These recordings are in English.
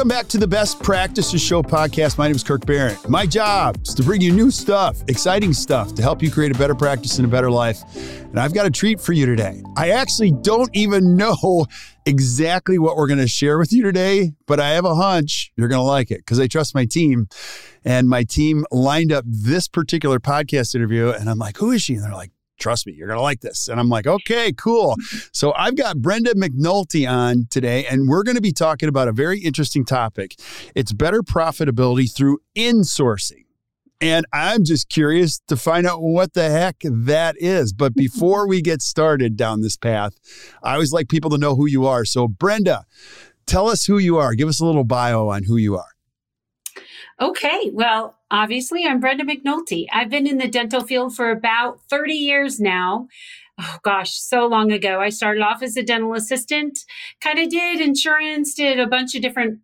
Welcome back to the Best Practices Show podcast. My name is Kirk Behrendt. My job is to bring you new stuff, exciting stuff to help you create a better practice and a better life. And I've got a treat for you today. I actually don't even know exactly what we're going to share with you today, but I have a hunch you're going to like it because I trust my team. And my team lined up this particular podcast interview, and I'm like, who is she? And they're like, trust me, you're going to like this. And I'm like, okay, cool. So I've got Brenda McNulty on today, and we're going to be talking about a very interesting topic. It's better profitability through insourcing. And I'm just curious to find out what the heck that is. But before we get started down this path, I always like people to know who you are. So, Brenda, tell us who you are. Give us a little bio on who you are. Okay. Well, obviously, I'm Brenda McNulty. I've been in the dental field for about 30 years now. Oh gosh, so long ago. I started off as a dental assistant, kind of did insurance, did a bunch of different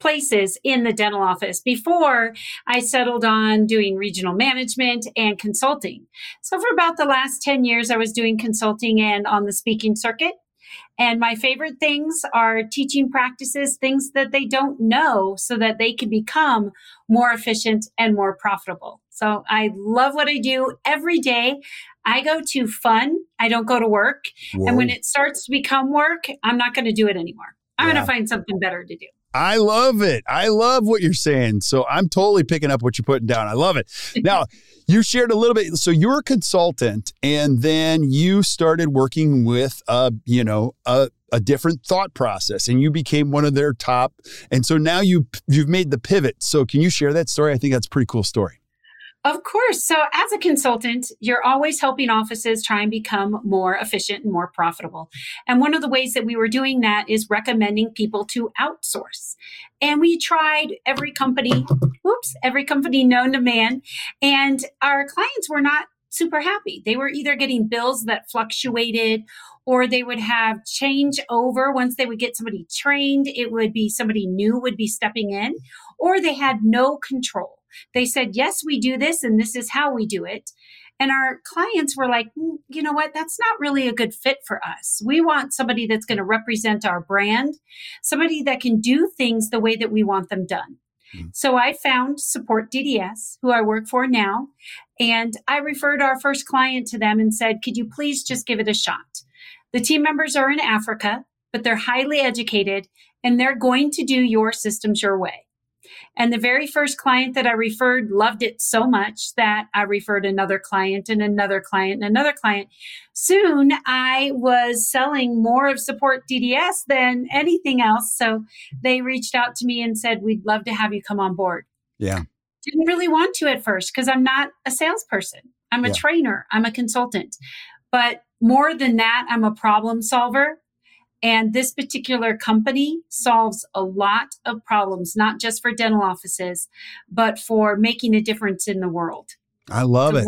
places in the dental office before I settled on doing regional management and consulting. So for about the last 10 years, I was doing consulting and on the speaking circuit. And my favorite things are teaching practices, things that they don't know so that they can become more efficient and more profitable. So I love what I do every day. I go to fun. I don't go to work. Whoa. And when it starts to become work, I'm not going to do it anymore. I'm yeah. going to find something better to do. I love it. I love what you're saying. So I'm totally picking up what you're putting down. I love it. Now, you shared a little bit. So you're a consultant, and then you started working with a, you know, a, a different thought process, and you became one of their top. And so now you you've made the pivot. So can you share that story? I think that's a pretty cool story. Of course. So, as a consultant, you're always helping offices try and become more efficient and more profitable. And one of the ways that we were doing that is recommending people to outsource. And we tried every company, whoops, every company known to man. And our clients were not super happy. They were either getting bills that fluctuated or they would have change over once they would get somebody trained. It would be somebody new would be stepping in, or they had no control. They said, yes, we do this and this is how we do it. And our clients were like, mm, you know what? That's not really a good fit for us. We want somebody that's going to represent our brand, somebody that can do things the way that we want them done. Mm-hmm. So I found Support DDS, who I work for now, and I referred our first client to them and said, could you please just give it a shot? The team members are in Africa, but they're highly educated and they're going to do your systems your way. And the very first client that I referred loved it so much that I referred another client and another client and another client. Soon I was selling more of support DDS than anything else. So they reached out to me and said, We'd love to have you come on board. Yeah. Didn't really want to at first because I'm not a salesperson. I'm a yeah. trainer, I'm a consultant. But more than that, I'm a problem solver. And this particular company solves a lot of problems, not just for dental offices, but for making a difference in the world. I love it.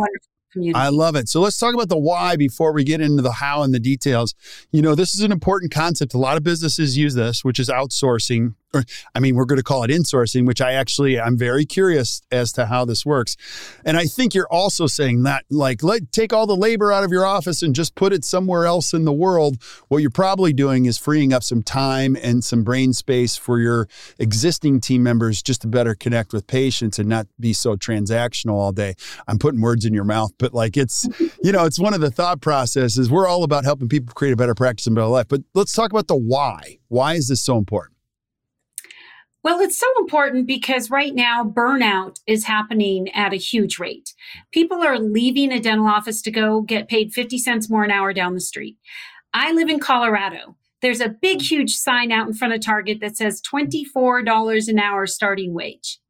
I love it. So let's talk about the why before we get into the how and the details. You know, this is an important concept. A lot of businesses use this, which is outsourcing. Or I mean, we're going to call it insourcing, which I actually I'm very curious as to how this works. And I think you're also saying that like let take all the labor out of your office and just put it somewhere else in the world. What you're probably doing is freeing up some time and some brain space for your existing team members just to better connect with patients and not be so transactional all day. I'm putting words in your mouth, but like it's you know, it's one of the thought processes. We're all about helping people create a better practice and better life. But let's talk about the why. Why is this so important? Well, it's so important because right now burnout is happening at a huge rate. People are leaving a dental office to go get paid 50 cents more an hour down the street. I live in Colorado. There's a big, huge sign out in front of Target that says $24 an hour starting wage.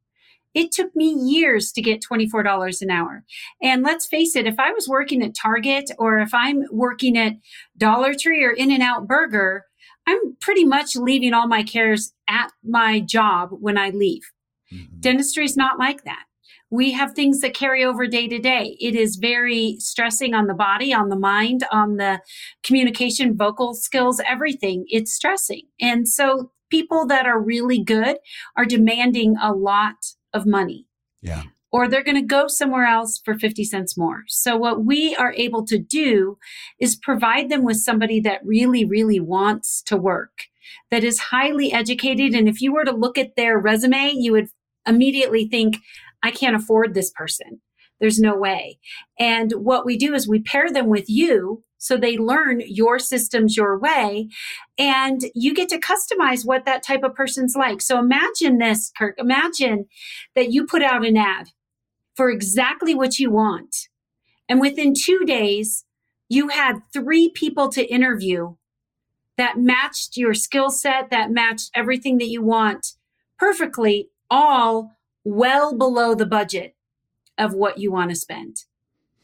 It took me years to get $24 an hour. And let's face it, if I was working at Target or if I'm working at Dollar Tree or In N Out Burger, I'm pretty much leaving all my cares at my job when I leave. Mm-hmm. Dentistry is not like that. We have things that carry over day to day. It is very stressing on the body, on the mind, on the communication, vocal skills, everything. It's stressing. And so people that are really good are demanding a lot of money. Yeah or they're going to go somewhere else for 50 cents more. So what we are able to do is provide them with somebody that really, really wants to work, that is highly educated. And if you were to look at their resume, you would immediately think, I can't afford this person. There's no way. And what we do is we pair them with you so they learn your systems your way and you get to customize what that type of person's like. So imagine this, Kirk. Imagine that you put out an ad for exactly what you want. And within two days, you had three people to interview that matched your skill set, that matched everything that you want perfectly, all well below the budget of what you want to spend.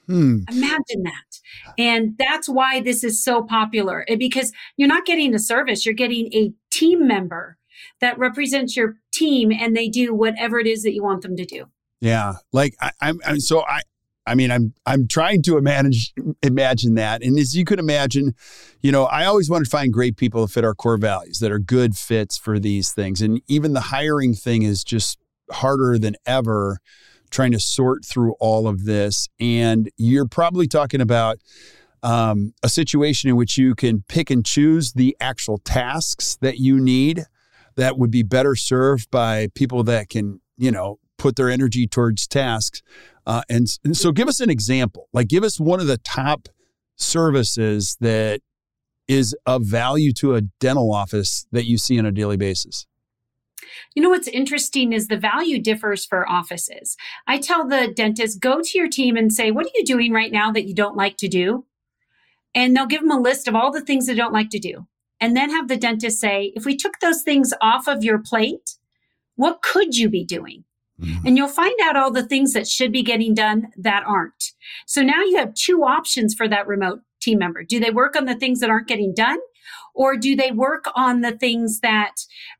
Hmm. Imagine that. And that's why this is so popular because you're not getting a service, you're getting a team member that represents your team and they do whatever it is that you want them to do. Yeah, like I, I'm, I'm so I. I mean, I'm I'm trying to imagine imagine that, and as you could imagine, you know, I always want to find great people that fit our core values, that are good fits for these things, and even the hiring thing is just harder than ever, trying to sort through all of this. And you're probably talking about um, a situation in which you can pick and choose the actual tasks that you need that would be better served by people that can, you know, put their energy towards tasks. Uh, and, and so, give us an example. Like, give us one of the top services that is of value to a dental office that you see on a daily basis. You know what's interesting is the value differs for offices. I tell the dentist, go to your team and say, What are you doing right now that you don't like to do? And they'll give them a list of all the things they don't like to do. And then have the dentist say, If we took those things off of your plate, what could you be doing? Mm-hmm. And you'll find out all the things that should be getting done that aren't. So now you have two options for that remote team member. Do they work on the things that aren't getting done? Or do they work on the things that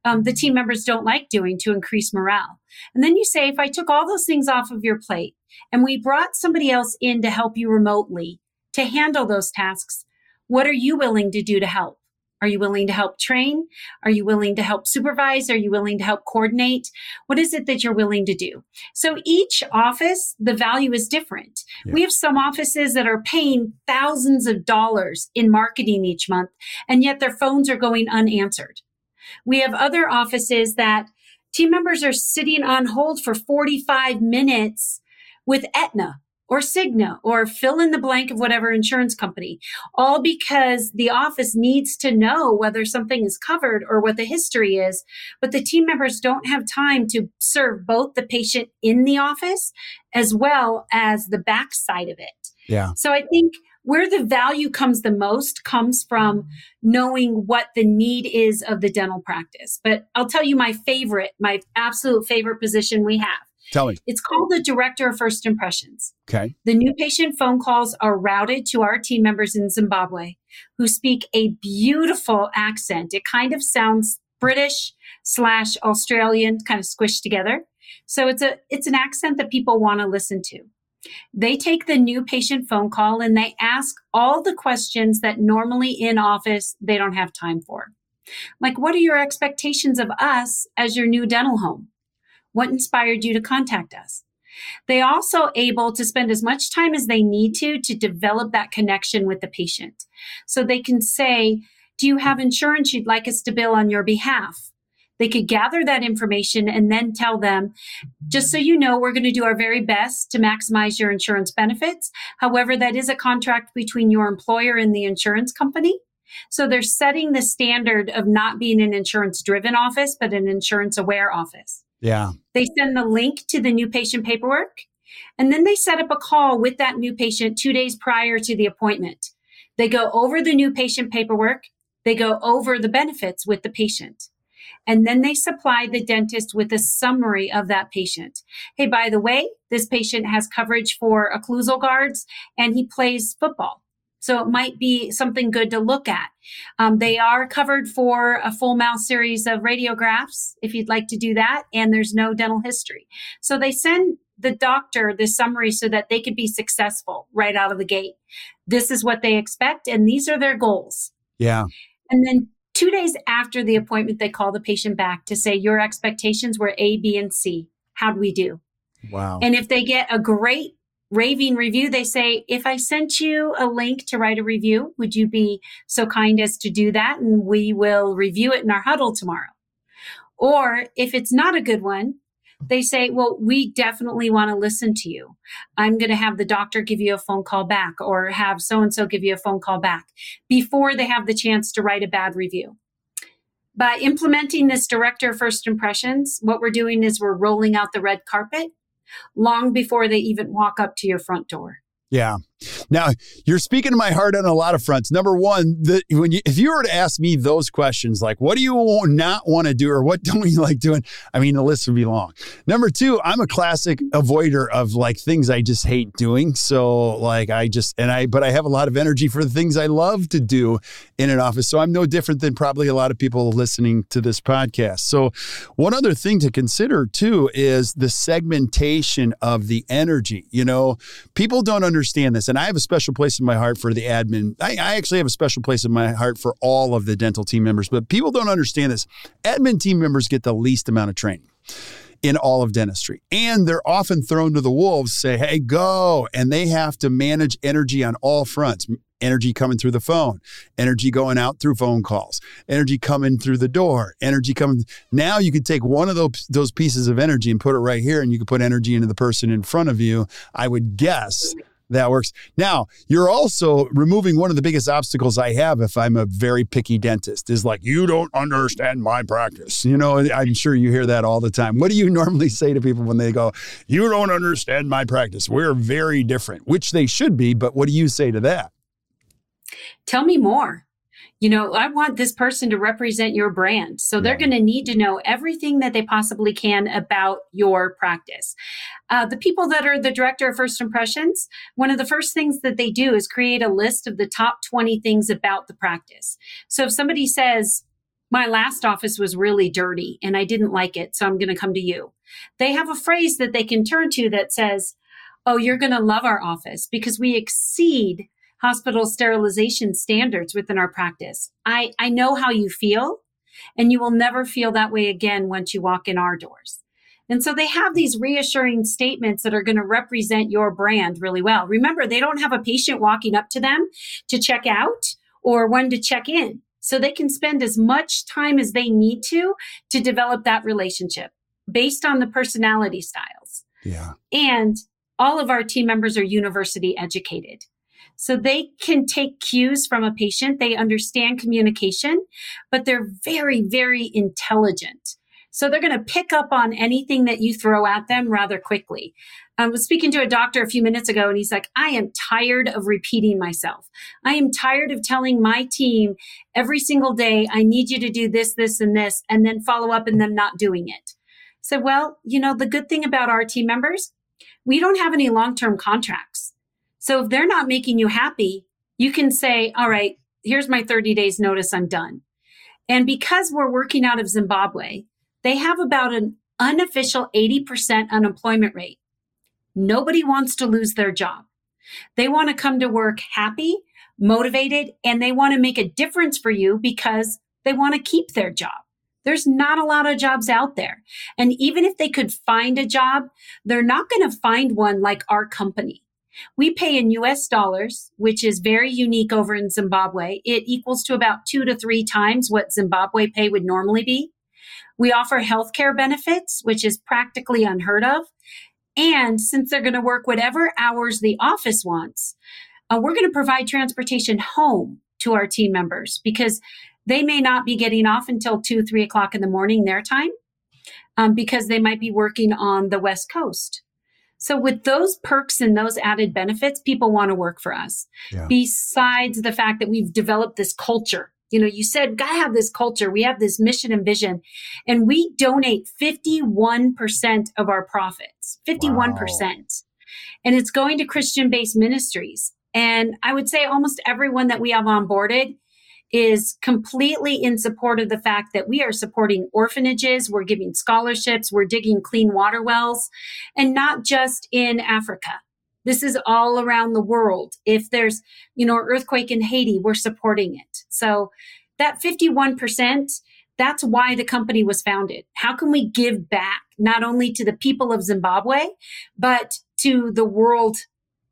um, the team members don't like doing to increase morale? And then you say, if I took all those things off of your plate and we brought somebody else in to help you remotely to handle those tasks, what are you willing to do to help? Are you willing to help train? Are you willing to help supervise? Are you willing to help coordinate? What is it that you're willing to do? So each office, the value is different. Yeah. We have some offices that are paying thousands of dollars in marketing each month, and yet their phones are going unanswered. We have other offices that team members are sitting on hold for 45 minutes with Aetna or Cigna or fill in the blank of whatever insurance company, all because the office needs to know whether something is covered or what the history is. But the team members don't have time to serve both the patient in the office as well as the backside of it. Yeah. So I think where the value comes the most comes from knowing what the need is of the dental practice. But I'll tell you my favorite, my absolute favorite position we have Tell me. It's called the Director of First Impressions. Okay. The new patient phone calls are routed to our team members in Zimbabwe who speak a beautiful accent. It kind of sounds British slash Australian, kind of squished together. So it's a it's an accent that people want to listen to. They take the new patient phone call and they ask all the questions that normally in office they don't have time for. Like, what are your expectations of us as your new dental home? What inspired you to contact us? They also able to spend as much time as they need to to develop that connection with the patient. So they can say, do you have insurance you'd like us to bill on your behalf? They could gather that information and then tell them, just so you know, we're going to do our very best to maximize your insurance benefits. However, that is a contract between your employer and the insurance company. So they're setting the standard of not being an insurance driven office, but an insurance aware office. Yeah. They send the link to the new patient paperwork and then they set up a call with that new patient two days prior to the appointment. They go over the new patient paperwork. They go over the benefits with the patient. And then they supply the dentist with a summary of that patient. Hey, by the way, this patient has coverage for occlusal guards and he plays football. So it might be something good to look at. Um, they are covered for a full mouth series of radiographs if you'd like to do that, and there's no dental history. So they send the doctor this summary so that they could be successful right out of the gate. This is what they expect, and these are their goals. Yeah. And then two days after the appointment, they call the patient back to say, Your expectations were A, B, and C. How'd we do? Wow. And if they get a great raving review, they say, if I sent you a link to write a review, would you be so kind as to do that? And we will review it in our huddle tomorrow. Or if it's not a good one, they say, well, we definitely want to listen to you. I'm going to have the doctor give you a phone call back or have so and so give you a phone call back before they have the chance to write a bad review. By implementing this director first impressions, what we're doing is we're rolling out the red carpet long before they even walk up to your front door. Yeah. Now you're speaking to my heart on a lot of fronts. Number one, the, when you, if you were to ask me those questions, like what do you not want to do or what don't you like doing? I mean, the list would be long. Number two, I'm a classic avoider of like things I just hate doing. So like I just and I, but I have a lot of energy for the things I love to do in an office. So I'm no different than probably a lot of people listening to this podcast. So one other thing to consider too is the segmentation of the energy. You know, people don't understand this, and I have a special place in my heart for the admin. I, I, actually have a special place in my heart for all of the dental team members, but people don't understand this. Admin team members get the least amount of training in all of dentistry. And they're often thrown to the wolves, say, hey, go. And they have to manage energy on all fronts energy coming through the phone, energy going out through phone calls, energy coming through the door, energy coming. Now you could take one of those, those pieces of energy and put it right here, and you could put energy into the person in front of you. I would guess that works. Now, you're also removing one of the biggest obstacles I have if I'm a very picky dentist is like, you don't understand my practice. You know, I'm sure you hear that all the time. What do you normally say to people when they go, you don't understand my practice? We're very different, which they should be, but what do you say to that? Tell me more you know, I want this person to represent your brand. So they're going to need to know everything that they possibly can about your practice. Uh, the people that are the director of first impressions, one of the first things that they do is create a list of the top 20 things about the practice. So if somebody says, my last office was really dirty and I didn't like it, so I'm going to come to you. They have a phrase that they can turn to that says, Oh, you're going to love our office because we exceed hospital sterilization standards within our practice. I, I know how you feel, and you will never feel that way again once you walk in our doors. And so they have these reassuring statements that are going to represent your brand really well. Remember, they don't have a patient walking up to them to check out or one to check in. So they can spend as much time as they need to to develop that relationship based on the personality styles. Yeah. And all of our team members are university educated. So they can take cues from a patient. They understand communication, but they're very, very intelligent. So they're going to pick up on anything that you throw at them rather quickly. I was speaking to a doctor a few minutes ago and he's like, I am tired of repeating myself. I am tired of telling my team every single day, I need you to do this, this, and this, and then follow up and them not doing it. So, well, you know, the good thing about our team members, we don't have any long term contracts. So if they're not making you happy, you can say, all right, here's my 30 days notice. I'm done. And because we're working out of Zimbabwe, they have about an unofficial 80% unemployment rate. Nobody wants to lose their job. They want to come to work happy, motivated, and they want to make a difference for you because they want to keep their job. There's not a lot of jobs out there. And even if they could find a job, they're not going to find one like our company. We pay in US dollars, which is very unique over in Zimbabwe. It equals to about two to three times what Zimbabwe pay would normally be. We offer healthcare benefits, which is practically unheard of. And since they're going to work whatever hours the office wants, uh, we're going to provide transportation home to our team members because they may not be getting off until two, three o'clock in the morning their time um, because they might be working on the West Coast. So with those perks and those added benefits, people want to work for us. Yeah. Besides the fact that we've developed this culture. You know, you said, gotta have this culture. We have this mission and vision. And we donate 51% of our profits. 51%. Wow. And it's going to Christian based ministries. And I would say almost everyone that we have onboarded is completely in support of the fact that we are supporting orphanages, we're giving scholarships, we're digging clean water wells, and not just in Africa. This is all around the world. If there's, you know, earthquake in Haiti, we're supporting it. So that 51%, that's why the company was founded. How can we give back not only to the people of Zimbabwe, but to the world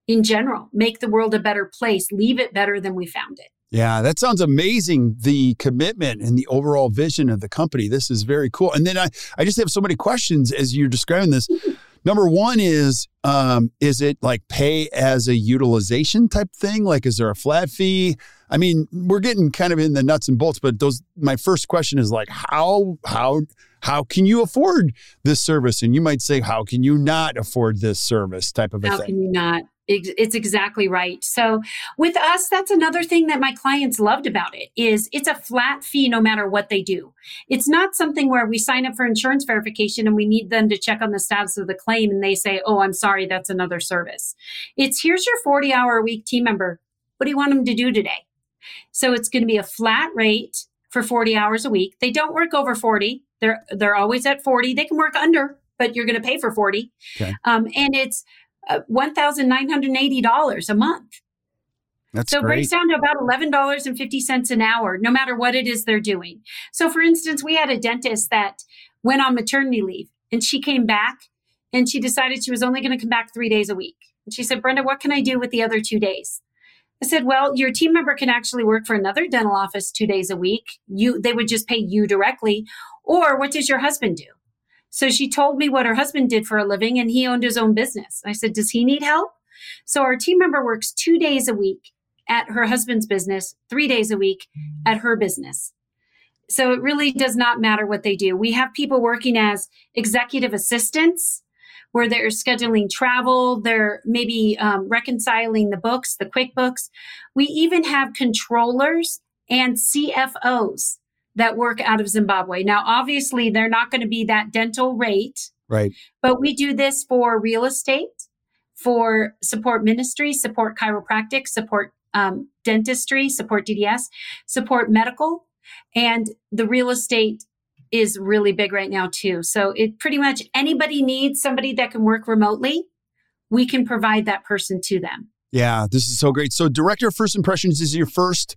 in general, make the world a better place, leave it better than we found it. Yeah, that sounds amazing. The commitment and the overall vision of the company. This is very cool. And then I, I just have so many questions as you're describing this. Number one is, um, is it like pay as a utilization type thing? Like, is there a flat fee? I mean, we're getting kind of in the nuts and bolts, but those, my first question is like, how, how, how can you afford this service? And you might say, how can you not afford this service type of a thing? How can you not? It's exactly right. So with us, that's another thing that my clients loved about it is it's a flat fee no matter what they do. It's not something where we sign up for insurance verification and we need them to check on the status of the claim and they say, Oh, I'm sorry, that's another service. It's here's your 40 hour a week team member. What do you want them to do today? So it's going to be a flat rate for 40 hours a week. They don't work over 40. They're, they're always at 40. They can work under, but you're going to pay for 40. Okay. Um, and it's, uh, $1,980 a month. That's so it breaks down to about $11.50 an hour, no matter what it is they're doing. So, for instance, we had a dentist that went on maternity leave and she came back and she decided she was only going to come back three days a week. And she said, Brenda, what can I do with the other two days? I said, well, your team member can actually work for another dental office two days a week. You, they would just pay you directly. Or what does your husband do? So she told me what her husband did for a living and he owned his own business. I said, Does he need help? So our team member works two days a week at her husband's business, three days a week at her business. So it really does not matter what they do. We have people working as executive assistants where they're scheduling travel, they're maybe um, reconciling the books, the QuickBooks. We even have controllers and CFOs that work out of Zimbabwe. Now, obviously, they're not going to be that dental rate. Right. But we do this for real estate, for support ministry, support chiropractic, support um, dentistry, support DDS, support medical. And the real estate is really big right now, too. So it pretty much anybody needs somebody that can work remotely, we can provide that person to them. Yeah, this is so great. So, Director of First Impressions is your first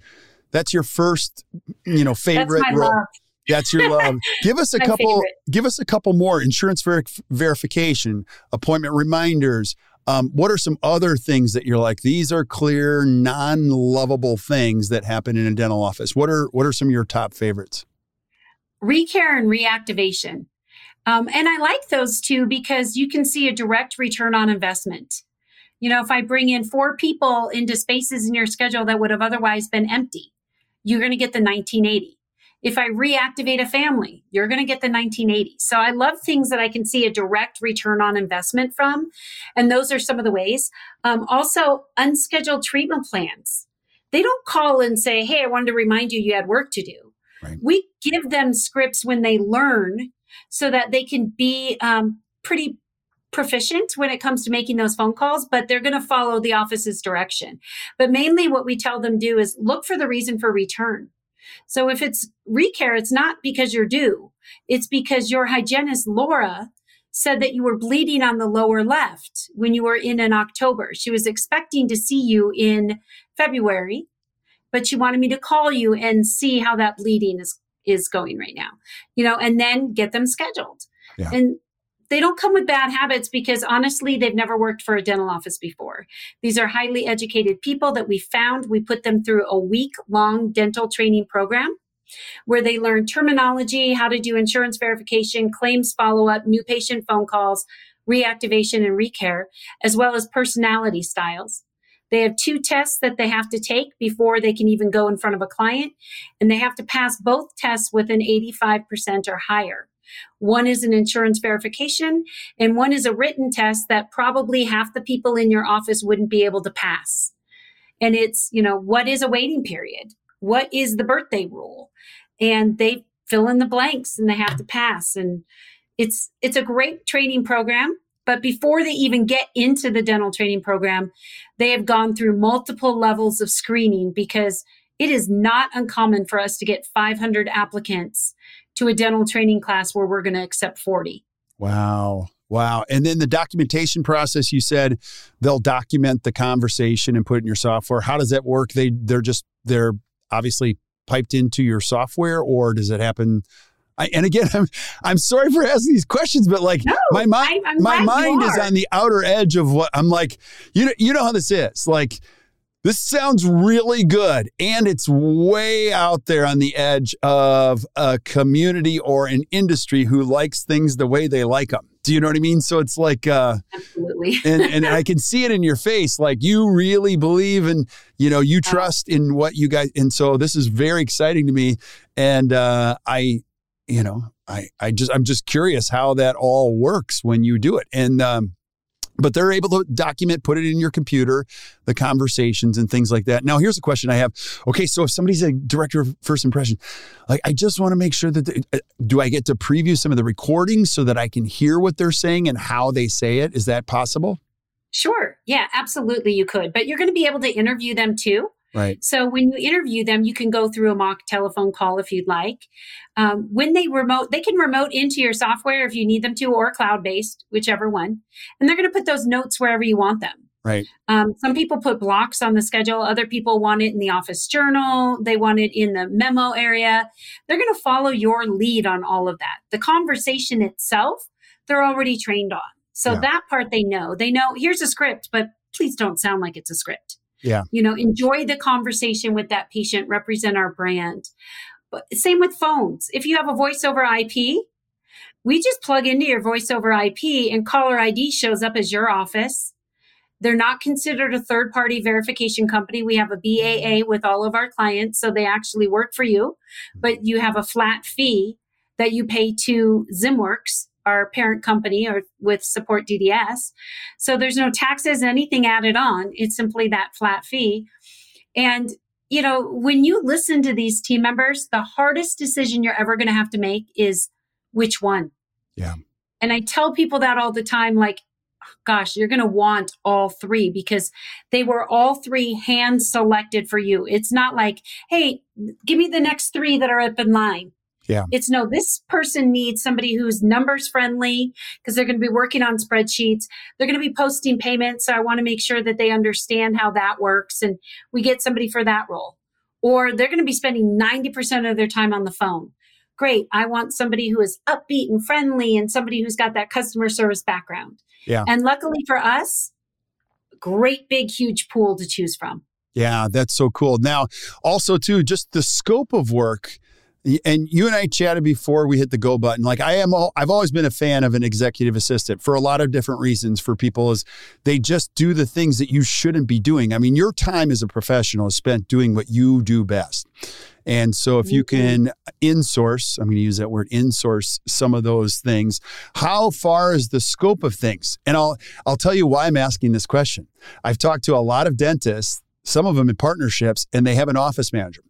that's your first, you know, favorite That's role. Love. That's your love. Give us a couple. Favorite. Give us a couple more insurance ver- verification, appointment reminders. Um, what are some other things that you're like? These are clear, non-lovable things that happen in a dental office. What are what are some of your top favorites? Recare and reactivation, um, and I like those two because you can see a direct return on investment. You know, if I bring in four people into spaces in your schedule that would have otherwise been empty, you're going to get the 1980. If I reactivate a family, you're going to get the 1980. So I love things that I can see a direct return on investment from. And those are some of the ways. Um, also, unscheduled treatment plans. They don't call and say, Hey, I wanted to remind you you had work to do. Right. We give them scripts when they learn so that they can be um, pretty proficient when it comes to making those phone calls, but they're going to follow the office's direction. But mainly what we tell them do is look for the reason for return. So if it's recare, it's not because you're due. It's because your hygienist, Laura, said that you were bleeding on the lower left when you were in in October. She was expecting to see you in February, but she wanted me to call you and see how that bleeding is is going right now, you know, and then get them scheduled. Yeah. And they don't come with bad habits because honestly, they've never worked for a dental office before. These are highly educated people that we found. We put them through a week long dental training program where they learn terminology, how to do insurance verification, claims follow up, new patient phone calls, reactivation and recare, as well as personality styles. They have two tests that they have to take before they can even go in front of a client, and they have to pass both tests with an 85% or higher. One is an insurance verification, and one is a written test that probably half the people in your office wouldn't be able to pass. And it's, you know, what is a waiting period? What is the birthday rule? And they fill in the blanks and they have to pass. And it's, it's a great training program. But before they even get into the dental training program, they have gone through multiple levels of screening because it is not uncommon for us to get 500 applicants to a dental training class where we're going to accept 40. Wow. Wow. And then the documentation process, you said they'll document the conversation and put it in your software. How does that work? They they're just they're obviously piped into your software or does it happen I, and again, I'm I'm sorry for asking these questions, but like no, my mind, my mind is on the outer edge of what I'm like. You know, you know how this is. Like this sounds really good. And it's way out there on the edge of a community or an industry who likes things the way they like them. Do you know what I mean? So it's like, uh, absolutely. and, and I can see it in your face. Like you really believe and, you know, you trust in what you guys, and so this is very exciting to me. And, uh, I, you know, I, I just, I'm just curious how that all works when you do it. And, um, but they're able to document, put it in your computer, the conversations and things like that. Now, here's a question I have. Okay, so if somebody's a director of first impression, like I just want to make sure that they, uh, do I get to preview some of the recordings so that I can hear what they're saying and how they say it? Is that possible? Sure. Yeah, absolutely. You could, but you're going to be able to interview them too. Right. So when you interview them, you can go through a mock telephone call if you'd like. Um, when they remote, they can remote into your software if you need them to, or cloud based, whichever one. And they're going to put those notes wherever you want them. Right. Um, some people put blocks on the schedule. Other people want it in the office journal. They want it in the memo area. They're going to follow your lead on all of that. The conversation itself, they're already trained on. So yeah. that part they know. They know here's a script, but please don't sound like it's a script. Yeah. You know, enjoy the conversation with that patient, represent our brand. But same with phones. If you have a voice over IP, we just plug into your voice over IP and caller ID shows up as your office. They're not considered a third party verification company. We have a BAA with all of our clients, so they actually work for you, but you have a flat fee that you pay to Zimworx our parent company or with support DDS. So there's no taxes, anything added on. It's simply that flat fee. And, you know, when you listen to these team members, the hardest decision you're ever going to have to make is which one. Yeah. And I tell people that all the time, like, gosh, you're going to want all three because they were all three hand selected for you. It's not like, hey, give me the next three that are up in line. Yeah. It's no, this person needs somebody who's numbers friendly because they're going to be working on spreadsheets. They're going to be posting payments. So I want to make sure that they understand how that works. And we get somebody for that role. Or they're going to be spending 90% of their time on the phone. Great. I want somebody who is upbeat and friendly and somebody who's got that customer service background. Yeah. And luckily for us, great big huge pool to choose from. Yeah, that's so cool. Now, also too, just the scope of work and you and I chatted before we hit the go button. Like I am, all, I've always been a fan of an executive assistant for a lot of different reasons. For people, is they just do the things that you shouldn't be doing. I mean, your time as a professional is spent doing what you do best. And so, if you mm-hmm. can insource, I'm going to use that word, insource some of those things. How far is the scope of things? And I'll I'll tell you why I'm asking this question. I've talked to a lot of dentists, some of them in partnerships, and they have an office manager.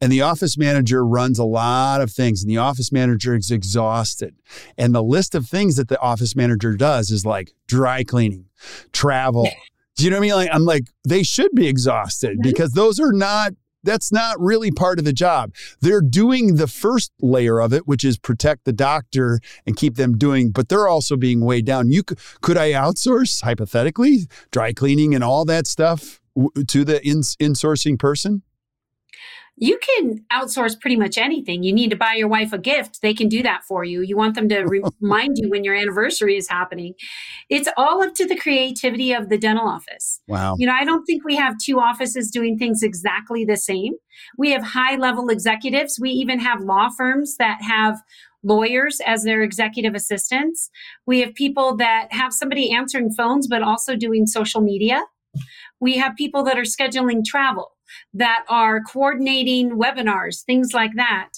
And the office manager runs a lot of things, and the office manager is exhausted. And the list of things that the office manager does is like dry cleaning, travel. Do you know what I mean? Like, I'm like, they should be exhausted because those are not, that's not really part of the job. They're doing the first layer of it, which is protect the doctor and keep them doing, but they're also being weighed down. You could, could I outsource hypothetically dry cleaning and all that stuff to the in, insourcing person? You can outsource pretty much anything. You need to buy your wife a gift, they can do that for you. You want them to remind you when your anniversary is happening. It's all up to the creativity of the dental office. Wow. You know, I don't think we have two offices doing things exactly the same. We have high level executives. We even have law firms that have lawyers as their executive assistants. We have people that have somebody answering phones, but also doing social media. We have people that are scheduling travel that are coordinating webinars, things like that,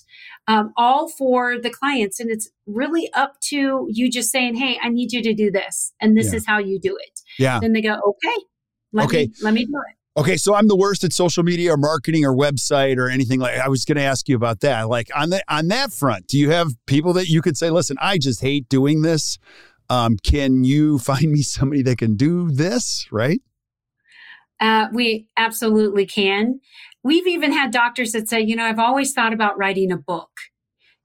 um, all for the clients. And it's really up to you just saying, hey, I need you to do this. And this Yeah. is how you do it. Yeah. Then they go, okay, let, Okay. Me, let me do it. Okay, so I'm the worst at social media or marketing or website or anything like. I was going to ask you about that. Like on the on that front, do you have people that you could say, "Listen, I just hate doing this. Um, can you find me somebody that can do this?" Right? Uh, we absolutely can. We've even had doctors that say, you know, I've always thought about writing a book.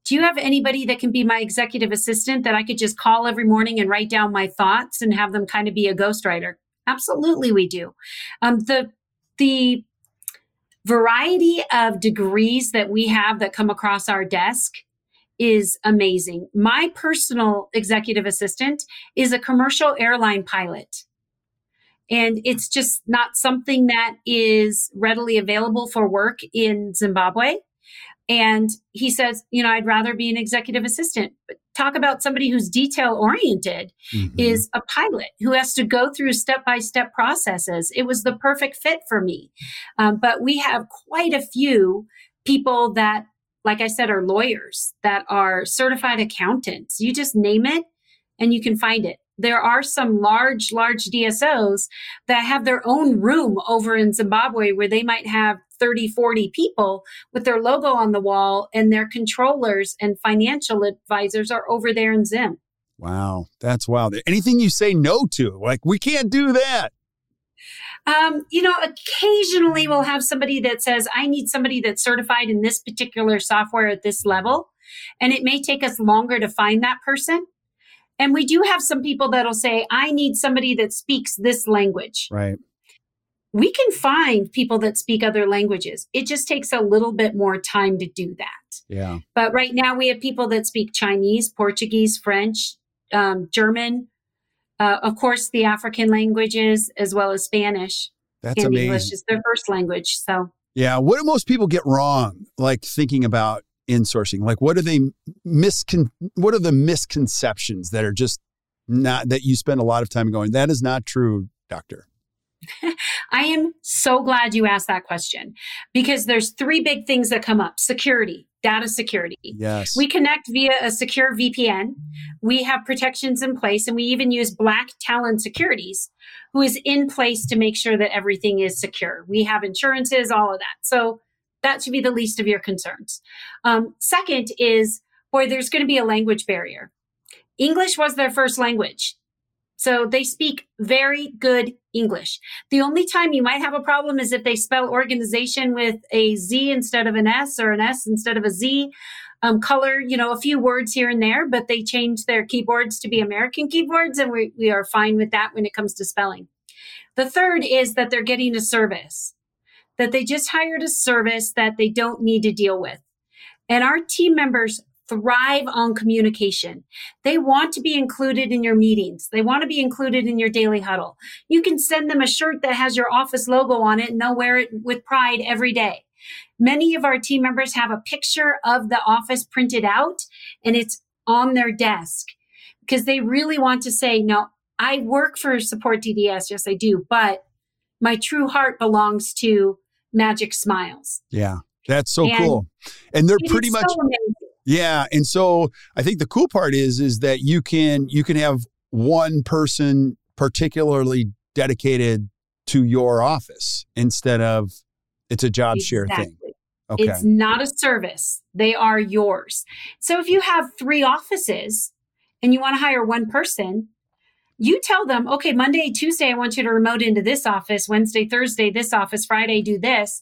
Do you have anybody that can be my executive assistant that I could just call every morning and write down my thoughts and have them kind of be a ghostwriter? Absolutely, we do. Um, the the variety of degrees that we have that come across our desk is amazing. My personal executive assistant is a commercial airline pilot. And it's just not something that is readily available for work in Zimbabwe. And he says, you know, I'd rather be an executive assistant. But talk about somebody who's detail oriented Mhm. is a pilot who has to go through step by step processes. It was the perfect fit for me. Um, but we have quite a few people that, like I said, are lawyers that are certified accountants. You just name it and you can find it. There are some large, large DSOs that have their own room over in Zimbabwe where they might have 30, 40 people with their logo on the wall and their controllers and financial advisors are over there in Zim. Wow, that's wild. Anything you say no to, like we can't do that. Um, you know, occasionally we'll have somebody that says, I need somebody that's certified in this particular software at this level. And it may take us longer to find that person. And we do have some people that'll say, I need somebody that speaks this language. Right. We can find people that speak other languages. It just takes a little bit more time to do that. Yeah. But right now we have people that speak Chinese, Portuguese, French, um, German, uh, of course, the African languages, as well as Spanish That's and amazing. English is their first language. So Yeah. What do most people get wrong? Like thinking about insourcing. Like what are they miscon? What are the misconceptions that are just not that you spend a lot of time going? That is not true, doctor. I am so glad you asked that question because there's three big things that come up security, data security. Yes. We connect via a secure VPN. We have protections in place and we even use Black Talon Securities, who is in place to make sure that everything is secure. We have insurances, all of that. So that should be the least of your concerns. Um, second is, boy, there's going to be a language barrier. English was their first language. So they speak very good English. The only time you might have a problem is if they spell organization with a Z instead of an S or an S instead of a Z. Um, color, you know, a few words here and there, but they change their keyboards to be American keyboards, and we, we are fine with that when it comes to spelling. The third is that they're getting a service, that they just hired a service that they don't need to deal with. And our team members thrive on communication. They want to be included in your meetings. They want to be included in your daily huddle. You can send them a shirt that has your office logo on it and they'll wear it with pride every day. Many of our team members have a picture of the office printed out and it's on their desk because they really want to say, no, I work for Support DDS. Yes, I do. But my true heart belongs to Magic Smiles. yeah. That's so And cool. And they're pretty much so. Yeah, and so I think the cool part is is that you can you can have one person particularly dedicated to your office instead of it's a job share thing. Okay. It's not a service. They are yours. So if you have three offices and you want to hire one person, you tell them, okay, Monday, Tuesday, I want you to remote into this office. Wednesday, Thursday, this office. Friday, do this.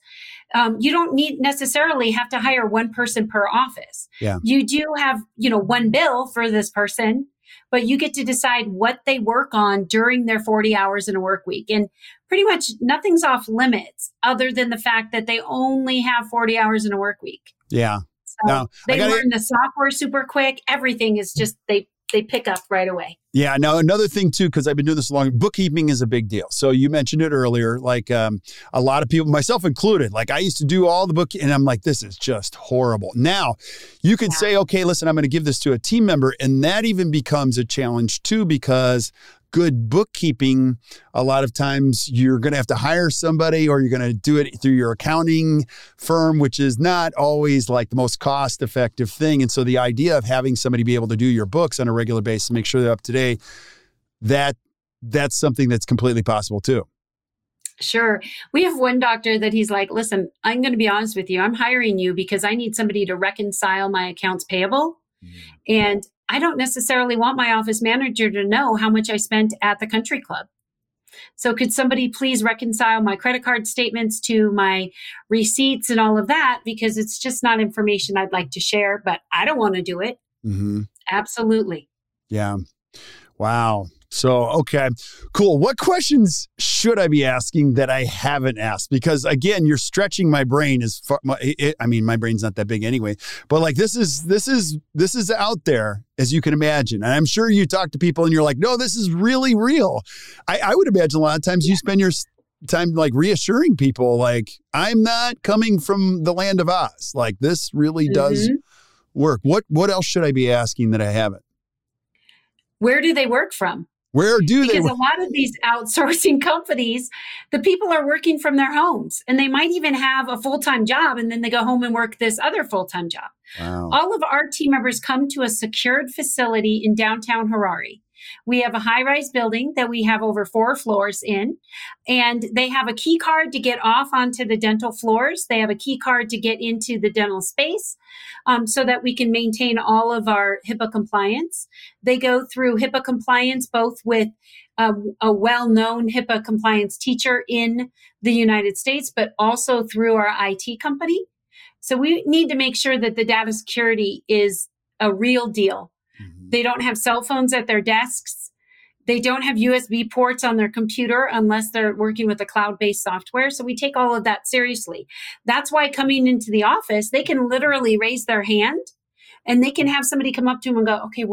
Um, you don't need necessarily have to hire one person per office. Yeah. You do have, you know, one bill for this person, but you get to decide what they work on during their 40 hours in a work week. And pretty much nothing's off limits other than the fact that they only have 40 hours in a work week. Yeah. So now, they gotta, learn the software super quick. Everything is just they they pick up right away. Yeah. Now another thing too, because I've been doing this a long, bookkeeping is a big deal. So you mentioned it earlier. Like um, a lot of people, myself included, like I used to do all the book, and I'm like, this is just horrible. Now you could yeah. say, okay, listen, I'm going to give this to a team member, and that even becomes a challenge too, because good bookkeeping, a lot of times you're going to have to hire somebody or you're going to do it through your accounting firm, which is not always like the most cost effective thing. And so the idea of having somebody be able to do your books on a regular basis, make sure they're up to date, that that's something that's completely possible too. Sure. We have one doctor that he's like, listen, I'm going to be honest with you. I'm hiring you because I need somebody to reconcile my accounts payable. Mm. And I don't necessarily want my office manager to know how much I spent at the country club. So could somebody please reconcile my credit card statements to my receipts and all of that? Because it's just not information I'd like to share, but I don't want to do it. Mm-hmm. Absolutely. Yeah. Wow. So, okay, cool. What questions should I be asking that I haven't asked? Because again, you're stretching my brain as far. It, I mean, my brain's not that big anyway. But like this is this is this is out there as you can imagine, and I'm sure you talk to people and you're like, no, this is really real. I, I would imagine a lot of times you spend your time like reassuring people, like I'm not coming from the land of Oz. Like this really does mm-hmm. work. What what else should I be asking that I haven't? Where do they work from? Where do because they? Because a lot of these outsourcing companies, the people are working from their homes and they might even have a full time job and then they go home and work this other full time job. Wow. All of our team members come to a secured facility in downtown Harare. We have a high rise building that we have over four floors in, and they have a key card to get off onto the dental floors. They have a key card to get into the dental space um, so that we can maintain all of our HIPAA compliance. They go through HIPAA compliance both with um, a well known HIPAA compliance teacher in the United States, but also through our IT company. So we need to make sure that the data security is a real deal they don't have cell phones at their desks. They don't have USB ports on their computer unless they're working with a cloud based software. So we take all of that seriously. That's why coming into the office, they can literally raise their hand and they can have somebody come up to them and go, okay,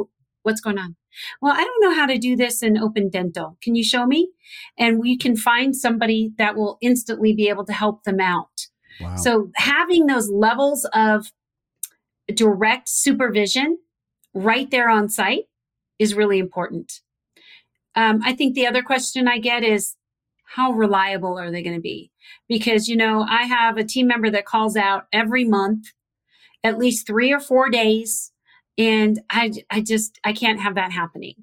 what's going on? Well, I don't know how to do this in open dental. Can you show me? And we can find somebody that will instantly be able to help them out. Wow. So having those levels of direct supervision right there on site is really important. Um, I think the other question I get is how reliable are they going to be? Because, you know, I have a team member that calls out every month, at least three or four days. And I, I just, I can't have that happening.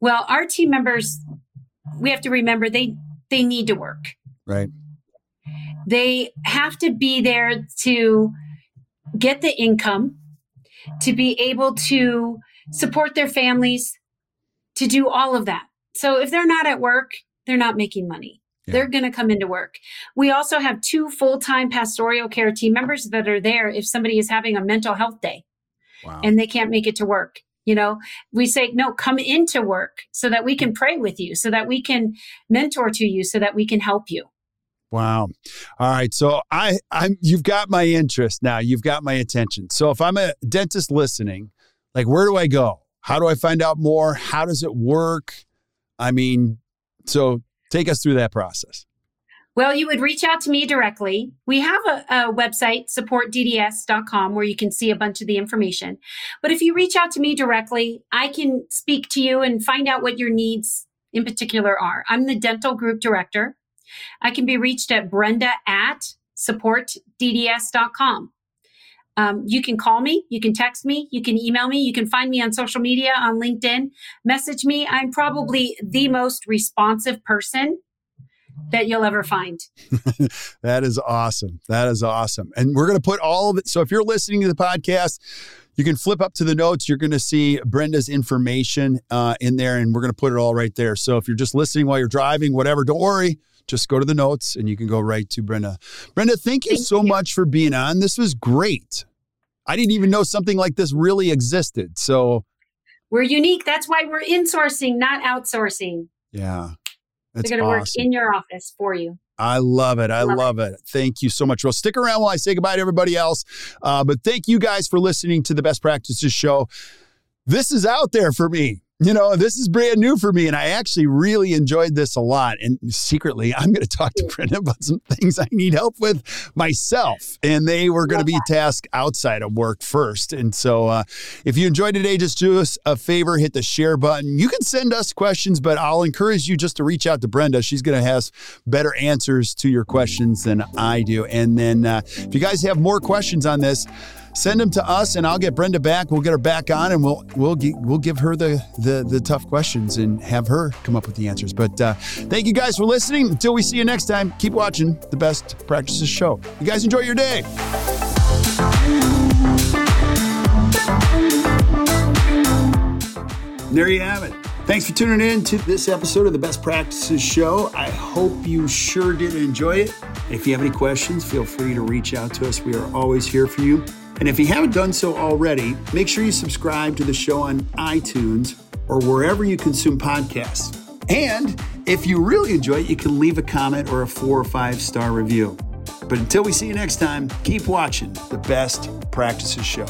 Well, our team members, we have to remember they, they need to work. Right. They have to be there to get the income to be able to support their families, to do all of that. So if they're not at work, they're not making money. Yeah. They're going to come into work. We also have two full time pastoral care team members that are there if somebody is having a mental health day wow. and they can't make it to work. You know, we say, no, come into work so that we can pray with you, so that we can mentor to you, so that we can help you. Wow. All right. So I I'm you've got my interest now. You've got my attention. So if I'm a dentist listening, like where do I go? How do I find out more? How does it work? I mean, so take us through that process. Well, you would reach out to me directly. We have a, a, website, supportdds.com, where you can see a bunch of the information. But if you reach out to me directly, I can speak to you and find out what your needs in particular are. I'm the dental group director. I can be reached at brenda at supportdds.com. Um, you can call me, you can text me, you can email me, you can find me on social media, on LinkedIn, message me. I'm probably the most responsive person that you'll ever find. that is awesome. That is awesome. And we're going to put all of it. So if you're listening to the podcast, you can flip up to the notes. You're going to see Brenda's information uh, in there, and we're going to put it all right there. So if you're just listening while you're driving, whatever, don't worry. Just go to the notes and you can go right to Brenda. Brenda, thank you thank so you. much for being on. This was great. I didn't even know something like this really existed. So we're unique. That's why we're insourcing, not outsourcing. Yeah. They're going to awesome. work in your office for you. I love it. I love, love it. it. Thank you so much. Well, stick around while I say goodbye to everybody else. Uh, but thank you guys for listening to the Best Practices Show. This is out there for me you know, this is brand new for me. And I actually really enjoyed this a lot. And secretly, I'm going to talk to Brenda about some things I need help with myself. And they were going to be tasked outside of work first. And so uh, if you enjoyed today, just do us a favor, hit the share button. You can send us questions, but I'll encourage you just to reach out to Brenda. She's going to have better answers to your questions than I do. And then uh, if you guys have more questions on this, send them to us, and I'll get Brenda back. We'll get her back on, and we'll we'll we'll give her the the, the tough questions and have her come up with the answers. But uh, thank you guys for listening. Until we see you next time, keep watching the Best Practices Show. You guys enjoy your day. There you have it. Thanks for tuning in to this episode of the Best Practices Show. I hope you sure did enjoy it. If you have any questions, feel free to reach out to us. We are always here for you. And if you haven't done so already, make sure you subscribe to the show on iTunes or wherever you consume podcasts. And if you really enjoy it, you can leave a comment or a four or five star review. But until we see you next time, keep watching the Best Practices Show.